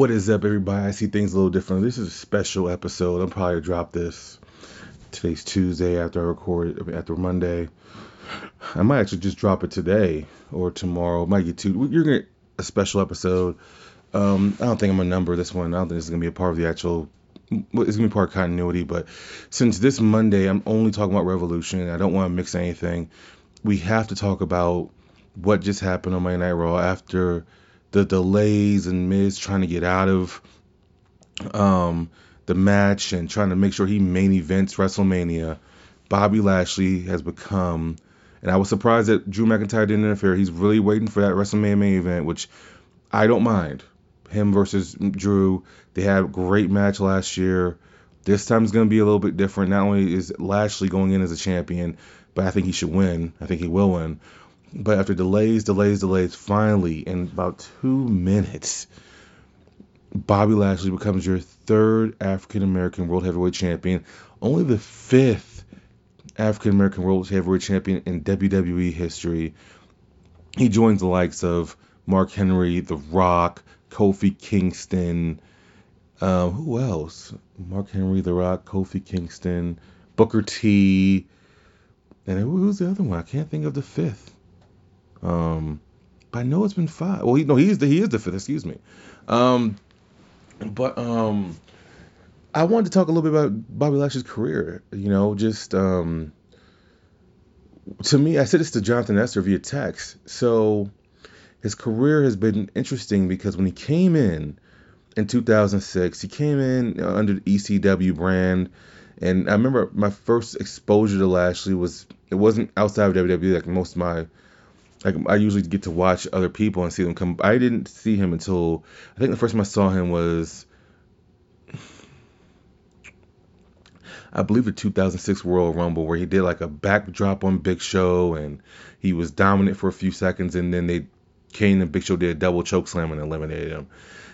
What is up, everybody? I see things a little different. This is a special episode. I'll probably drop this. Today's Tuesday after I record after Monday. I might actually just drop it today or tomorrow. Might get two. You're gonna a special episode. Um, I don't think I'm gonna number this one. I don't think this is gonna be a part of the actual. It's gonna be part of continuity. But since this Monday, I'm only talking about Revolution. I don't want to mix anything. We have to talk about what just happened on Monday Night Raw after the delays and Miz trying to get out of um, the match and trying to make sure he main events WrestleMania. Bobby Lashley has become, and I was surprised that Drew McIntyre didn't interfere. He's really waiting for that WrestleMania main event, which I don't mind. Him versus Drew. They had a great match last year. This time is going to be a little bit different. Not only is Lashley going in as a champion, but I think he should win. I think he will win. But after delays, delays, delays, finally, in about two minutes, Bobby Lashley becomes your third African American World Heavyweight Champion, only the fifth African American World Heavyweight Champion in WWE history. He joins the likes of Mark Henry, The Rock, Kofi Kingston. Um, who else? Mark Henry, The Rock, Kofi Kingston, Booker T. And who's the other one? I can't think of the fifth. Um, but I know it's been five. Well, he, no, he's the he is the fifth. Excuse me. Um, but um, I wanted to talk a little bit about Bobby Lashley's career. You know, just um, to me, I said this to Jonathan Esther via text. So his career has been interesting because when he came in in 2006, he came in under the ECW brand. And I remember my first exposure to Lashley was it wasn't outside of WWE like most of my like I usually get to watch other people and see them come. I didn't see him until I think the first time I saw him was I believe the 2006 Royal Rumble where he did like a backdrop on Big Show and he was dominant for a few seconds and then they Kane and Big Show did a double choke slam and eliminated him.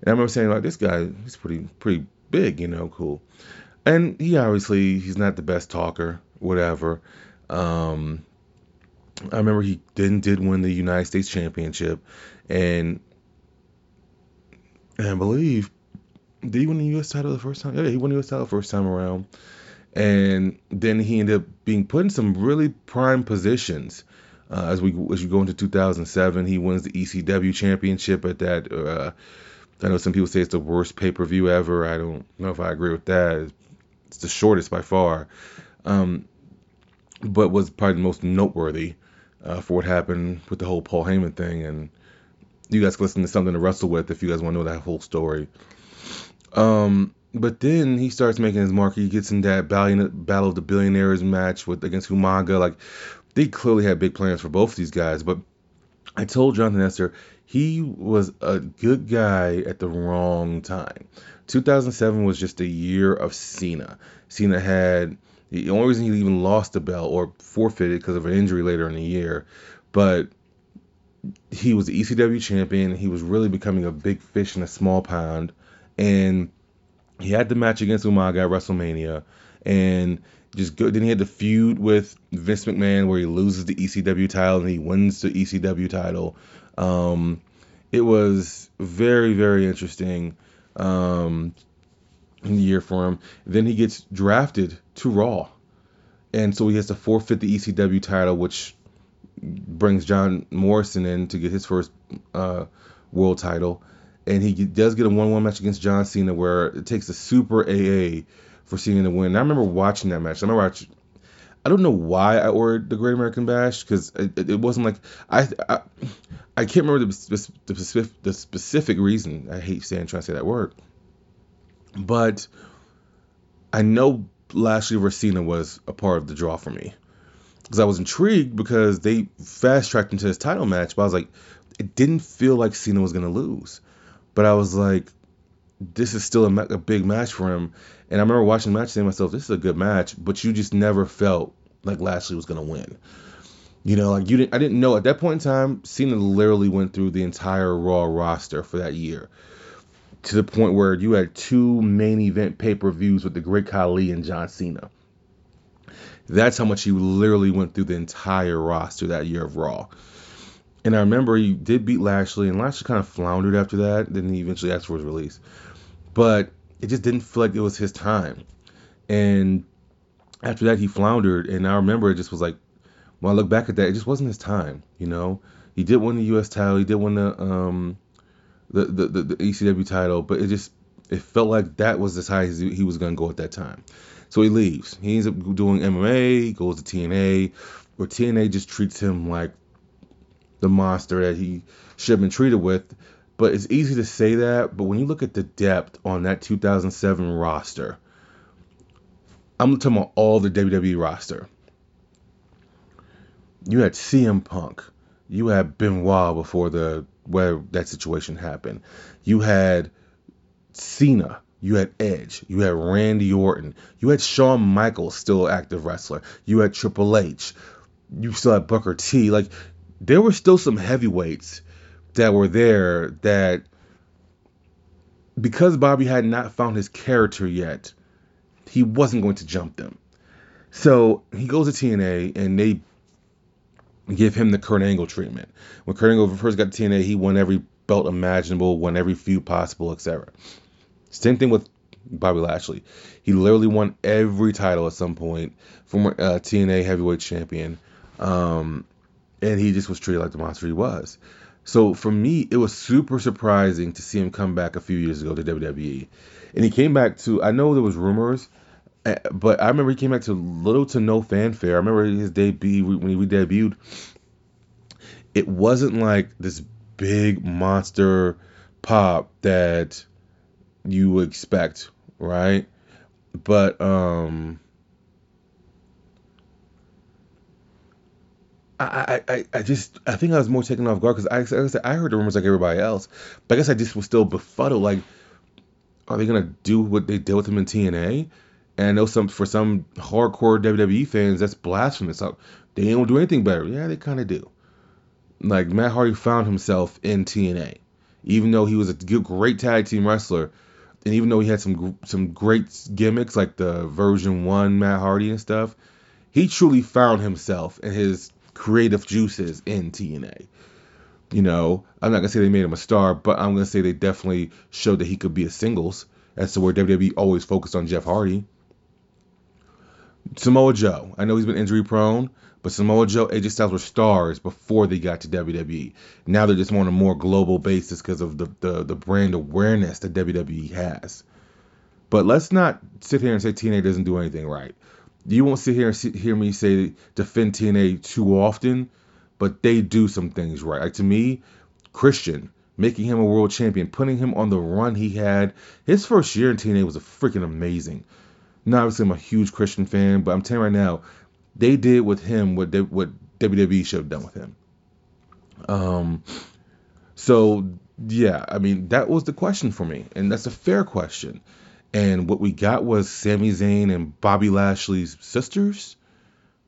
And I remember saying like this guy he's pretty pretty big, you know, cool. And he obviously he's not the best talker, whatever. Um, I remember he then did win the United States Championship, and, and I believe did he win the U.S. title the first time? Yeah, he won the U.S. title the first time around, and then he ended up being put in some really prime positions. Uh, as we as we go into 2007, he wins the ECW Championship at that. Uh, I know some people say it's the worst pay per view ever. I don't know if I agree with that. It's the shortest by far, um, but was probably the most noteworthy uh, for what happened with the whole Paul Heyman thing. And you guys can listen to something to wrestle with if you guys want to know that whole story. Um, but then he starts making his mark. He gets in that Battle of the Billionaires match with against Umaga. Like they clearly had big plans for both of these guys. But I told Jonathan Esther he was a good guy at the wrong time. 2007 was just a year of Cena. Cena had the only reason he even lost the belt or forfeited because of an injury later in the year, but he was the ECW champion. He was really becoming a big fish in a small pond, and he had the match against Umaga at WrestleMania, and just good. Then he had the feud with Vince McMahon where he loses the ECW title and he wins the ECW title. Um, it was very very interesting. Um, in the year for him. Then he gets drafted to Raw, and so he has to forfeit the ECW title, which brings John Morrison in to get his first uh, world title. And he does get a one-one match against John Cena, where it takes a super AA for Cena to win. And I remember watching that match. I remember I, I don't know why I ordered the Great American Bash because it, it, wasn't like I, I I can't remember the, the, specific, the specific reason. I hate saying trying to say that word but I know Lashley Cena was a part of the draw for me because I was intrigued because they fast tracked into this title match, but I was like, it didn't feel like Cena was gonna lose, but I was like, this is still a, a big match for him. And I remember watching the match saying to myself, this is a good match, but you just never felt like Lashley was gonna win. You know, like you didn't. I didn't know at that point in time. Cena literally went through the entire Raw roster for that year to the point where you had two main event pay per views with the Great Khali and John Cena. That's how much he literally went through the entire roster that year of Raw. And I remember he did beat Lashley, and Lashley kind of floundered after that. Then he eventually asked for his release. But it just didn't feel like it was his time. And after that, he floundered. And I remember it just was like, when I look back at that, it just wasn't his time. You know, he did win the U.S. title, he did win the um, the, the, the, ECW title, but it just it felt like that was as high as he was going to go at that time. So he leaves. He ends up doing MMA, goes to TNA, where TNA just treats him like the monster that he should have been treated with. But it's easy to say that, but when you look at the depth on that 2007 roster, I'm talking about all the WWE roster. You had CM Punk, you had Benoit before the where that situation happened. You had Cena, you had Edge, you had Randy Orton, you had Shawn Michaels, still active wrestler, you had Triple H, you still had Booker T. Like there were still some heavyweights that were there that because Bobby had not found his character yet, he wasn't going to jump them. So he goes to TNA and they give him the Kurt Angle treatment. When Kurt Angle first got to TNA, he won every belt imaginable, won every feud possible, etc. Same thing with Bobby Lashley. He literally won every title at some point, former uh, TNA heavyweight champion, um, and he just was treated like the monster he was. So for me, it was super surprising to see him come back a few years ago to WWE, and he came back to. I know there was rumors, but I remember he came back to little to no fanfare. I remember his debut when he debuted. It wasn't like this big monster pop that you would expect, right? But um I, I, I just I think I was more taken off guard because I, I I heard the rumors like everybody else, but I guess I just was still befuddled. Like, are they gonna do what they did with him in TNA? And I know some for some hardcore WWE fans that's blasphemous. They don't do anything better. Yeah, they kind of do. Like Matt Hardy found himself in TNA, even though he was a great tag team wrestler and even though he had some some great gimmicks like the version one Matt Hardy and stuff, he truly found himself and his creative juices in TNA. You know, I'm not gonna say they made him a star, but I'm gonna say they definitely showed that he could be a singles. To where WWE always focused on Jeff Hardy. Samoa Joe, I know he's been injury prone, but Samoa Joe, AJ Styles were stars before they got to WWE. Now they're just on a more global basis because of the, the, the brand awareness that WWE has. But let's not sit here and say TNA doesn't do anything right. You won't sit here and hear me say defend TNA too often, but they do some things right. Like to me, Christian, making him a world champion, putting him on the run he had. His first year in TNA was a freaking amazing. Now, obviously, I'm a huge Christian fan, but I'm telling you right now, they did with him what they, what WWE should have done with him. Um, so yeah, I mean that was the question for me, and that's a fair question. And what we got was Sami Zayn and Bobby Lashley's sisters.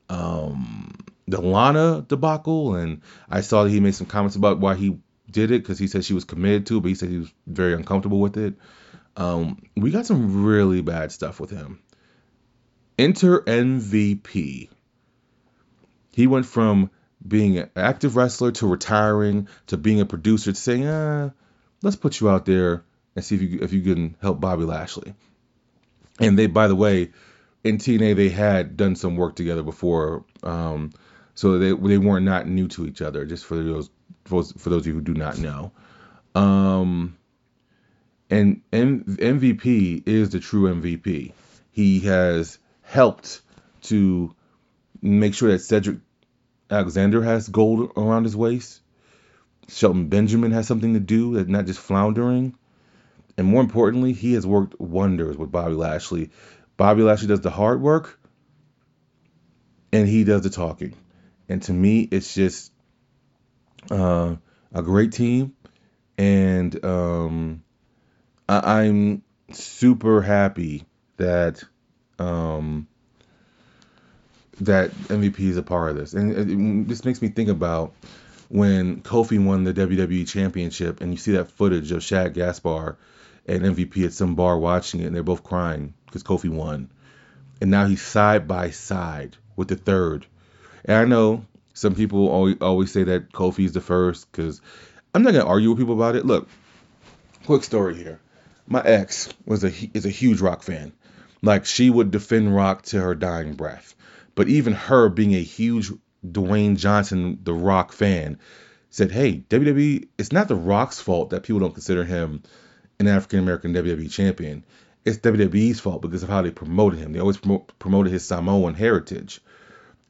Um, the Lana debacle, and I saw that he made some comments about why he did it because he said she was committed to, it, but he said he was very uncomfortable with it. Um, we got some really bad stuff with him. Enter MVP. He went from being an active wrestler to retiring to being a producer to saying, ah, let's put you out there and see if you if you can help Bobby Lashley. And they, by the way, in TNA they had done some work together before, um, so they they weren't not new to each other. Just for those for, for those of you who do not know, um, and M- MVP is the true MVP. He has helped to make sure that Cedric Alexander has gold around his waist. Shelton Benjamin has something to do, that not just floundering. And more importantly, he has worked wonders with Bobby Lashley. Bobby Lashley does the hard work, and he does the talking. And to me, it's just uh, a great team, and um, I- am super happy that um, that MVP is a part of this. And it, it, this makes me think about when Kofi won the WWE Championship, and you see that footage of Shad Gaspard and MVP at some bar watching it, and they're both crying because Kofi won. and now he's side by side with the third. And I know some people always, say that Kofi's the first because I'm not gonna argue with people about it. Look, quick story here. My ex was a is a huge rock fan. Like she would defend Rock to her dying breath. But even her being a huge Dwayne Johnson the Rock fan said, "Hey, WWE, it's not the Rock's fault that people don't consider him an African American WWE champion. It's WWE's fault because of how they promoted him. They always promote, promoted his Samoan heritage.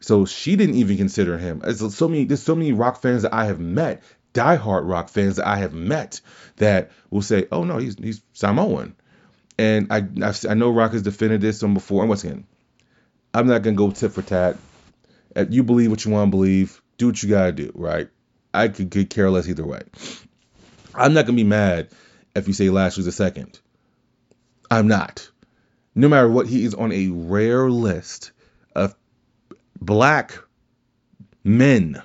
So she didn't even consider him. There's so many, there's so many rock fans that I have met, diehard rock fans that I have met that will say, "Oh no, he's he's Samoan." And I I've, i know Rock has defended this one before. And once again, I'm not gonna go tit for tat. You believe what you want to believe. Do what you gotta do, right? I could, could care less either way. I'm not gonna be mad if you say Lashley's a second. I'm not. No matter what, he is on a rare list of black men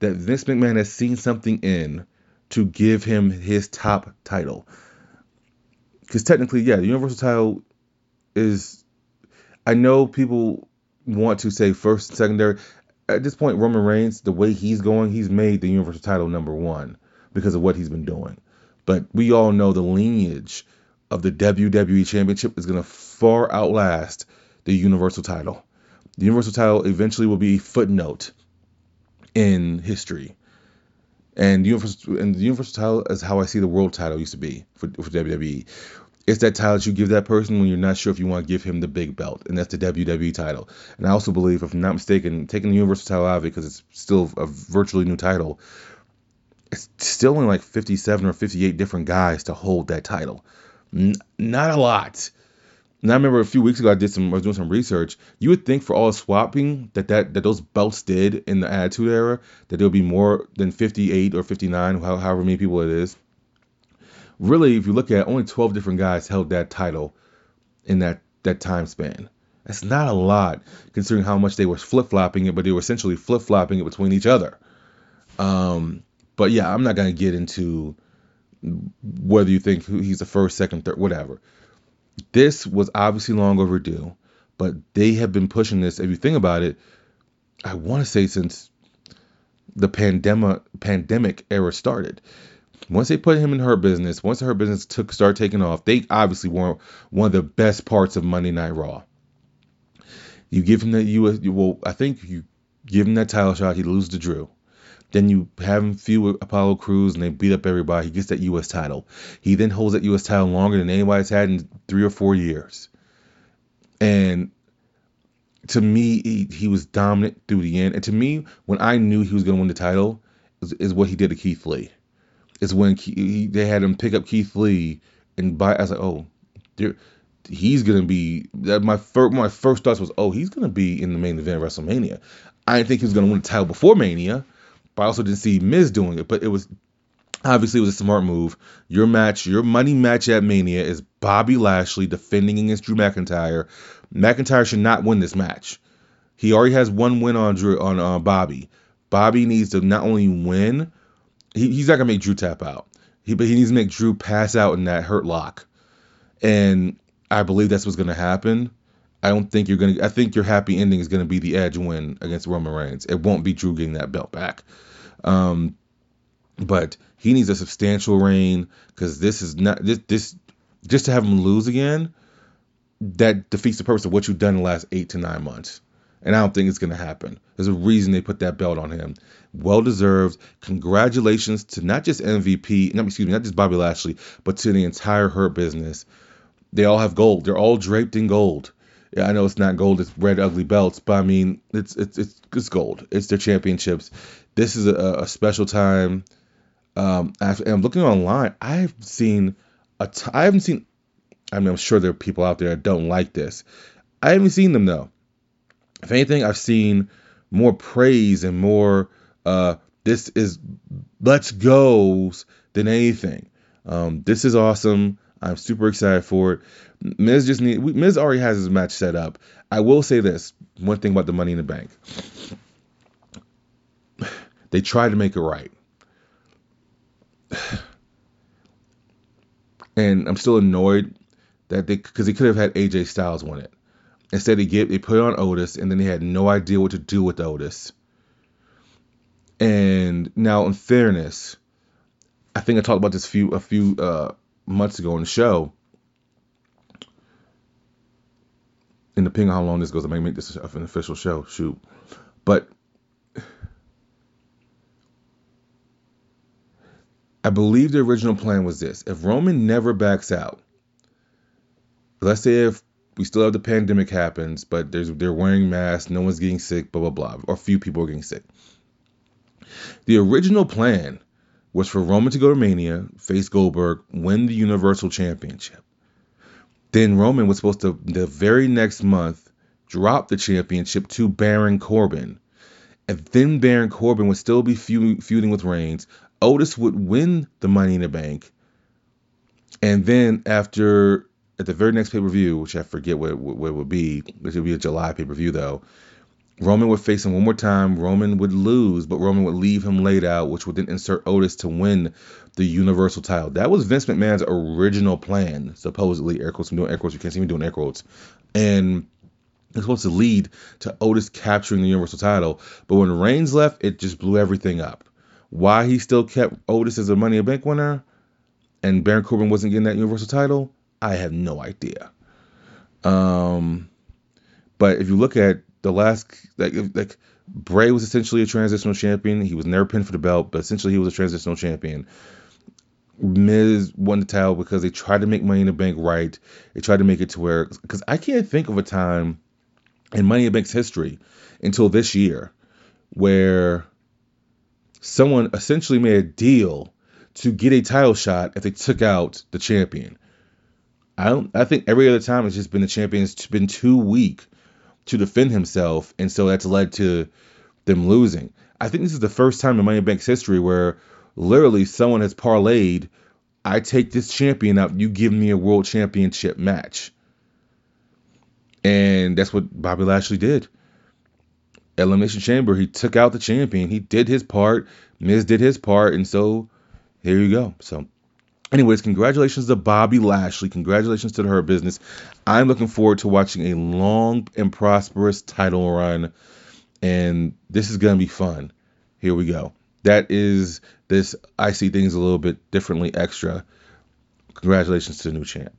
that Vince McMahon has seen something in to give him his top title. Because technically, yeah, the Universal title is. I know people want to say first and secondary. At this point, Roman Reigns, the way he's going, he's made the Universal title number one because of what he's been doing. But we all know the lineage of the WWE Championship is going to far outlast the Universal title. The Universal title eventually will be footnote in history. And Universal and the Universal title is how I see the World title used to be for, for WWE. It's that title that you give that person when you're not sure if you want to give him the big belt, and that's the WWE title. And I also believe, if I'm not mistaken, taking the Universal title out of it because it's still a virtually new title, it's still only like 57 or 58 different guys to hold that title. N- not a lot. And I remember a few weeks ago I did some I was doing some research. You would think for all the swapping that, that that those belts did in the Attitude Era that there would be more than 58 or 59, however many people it is. Really, if you look at it, only 12 different guys held that title in that that time span. That's not a lot considering how much they were flip flopping it, but they were essentially flip flopping it between each other. Um, but yeah, I'm not gonna get into whether you think he's the first, second, third, whatever. This was obviously long overdue, but they have been pushing this. If you think about it, I want to say since the pandemic pandemic era started. Once they put him in Hurt Business, once Hurt Business took start taking off, they obviously were one of the best parts of Monday Night Raw. You give him that US, well, I think you give him that title shot, he loses to Drew. Then you have him feud with Apollo Crews and they beat up everybody. He gets that U.S. title. He then holds that U.S. title longer than anybody's had in three or four years. And to me, he, he was dominant through the end. And to me, when I knew he was going to win the title, is, is what he did to Keith Lee. Is when he, they had him pick up Keith Lee and buy. I was like, oh, he's gonna be. That my first my first thoughts was, oh, he's gonna be in the main event of WrestleMania. I didn't think he was gonna win the title before Mania, but I also didn't see Miz doing it. But it was obviously it was a smart move. Your match, your money match at Mania is Bobby Lashley defending against Drew McIntyre. McIntyre should not win this match. He already has one win on Drew on uh, Bobby. Bobby needs to not only win, he, he's not gonna make Drew tap out. He but he needs to make Drew pass out in that hurt lock. And I believe that's what's gonna happen. I don't think you're gonna. I think your happy ending is gonna be the Edge win against Roman Reigns. It won't be Drew getting that belt back. Um, but he needs a substantial reign because this is not this this just to have him lose again. That defeats the purpose of what you've done in the last eight to nine months. And I don't think it's going to happen. There's a reason they put that belt on him. Well deserved. Congratulations to not just MVP, not excuse me, not just Bobby Lashley, but to the entire Hurt business. They all have gold. They're all draped in gold. Yeah, I know it's not gold; it's red ugly belts, but I mean, it's it's it's, it's gold. It's their championships this is a, a special time. Um, I'm looking online. I've seen a t- I haven't seen. I mean, I'm sure there are people out there that don't like this. I haven't seen them though. If anything, I've seen more praise and more uh, this is let's goes than anything. Um, this is awesome. I'm super excited for it. Miz just need Miz already has his match set up. I will say this one thing about the Money in the Bank. They tried to make it right. And I'm still annoyed that they because they could have had AJ Styles win it. Instead, they get they put on Otis, and then they had no idea what to do with Otis. And now, in fairness, I think I talked about this few a few uh, months ago on the show. And depending on how long this goes, I may make this an official show. Shoot, but I believe the original plan was this: if Roman never backs out, let's say if we still have the pandemic happens, but there's they're wearing masks, no one's getting sick, blah blah blah, or few people are getting sick. The original plan was for Roman to go to Mania, face Goldberg, win the Universal Championship. Then Roman was supposed to the very next month drop the championship to Baron Corbin. And then Baron Corbin would still be feuding with Reigns. Otis would win the Money in the Bank. And then after at the very next pay per view, which I forget what, what, it would be, which would be a July pay per view though, Roman would face him one more time. Roman would lose, but Roman would leave him laid out, which would then insert Otis to win the Universal title. That was Vince McMahon's original plan, supposedly. Air quotes. I'm doing air quotes. You can't see me doing air quotes. And it's supposed to lead to Otis capturing the Universal title. But when Reigns left, it just blew everything up. Why he still kept Otis as a Money in Bank winner and Baron Corbin wasn't getting that Universal title, I have no idea. Um, but if you look at the last, like, like Bray was essentially a transitional champion. He was never pinned for the belt, but essentially he was a transitional champion. Miz won the title because they tried to make Money in the Bank right. They tried to make it to where, because I can't think of a time in Money in the Bank's history until this year where someone essentially made a deal to get a title shot if they took out the champion. I don't. I think every other time it's just been the champion's been too weak to defend himself, and so that's led to them losing. I think this is the first time in Money Bank's history where literally someone has parlayed. I take this champion out, you give me a world championship match. And that's what Bobby Lashley did. Elimination Chamber, he took out the champion. He did his part. Miz did his part. And so here you go. So Anyways, congratulations to Bobby Lashley. Congratulations to Hurt business. I'm looking forward to watching a long and prosperous title run, and this is going to be fun. Here we go. That is this. I see things a little bit differently extra. Congratulations to the new champ.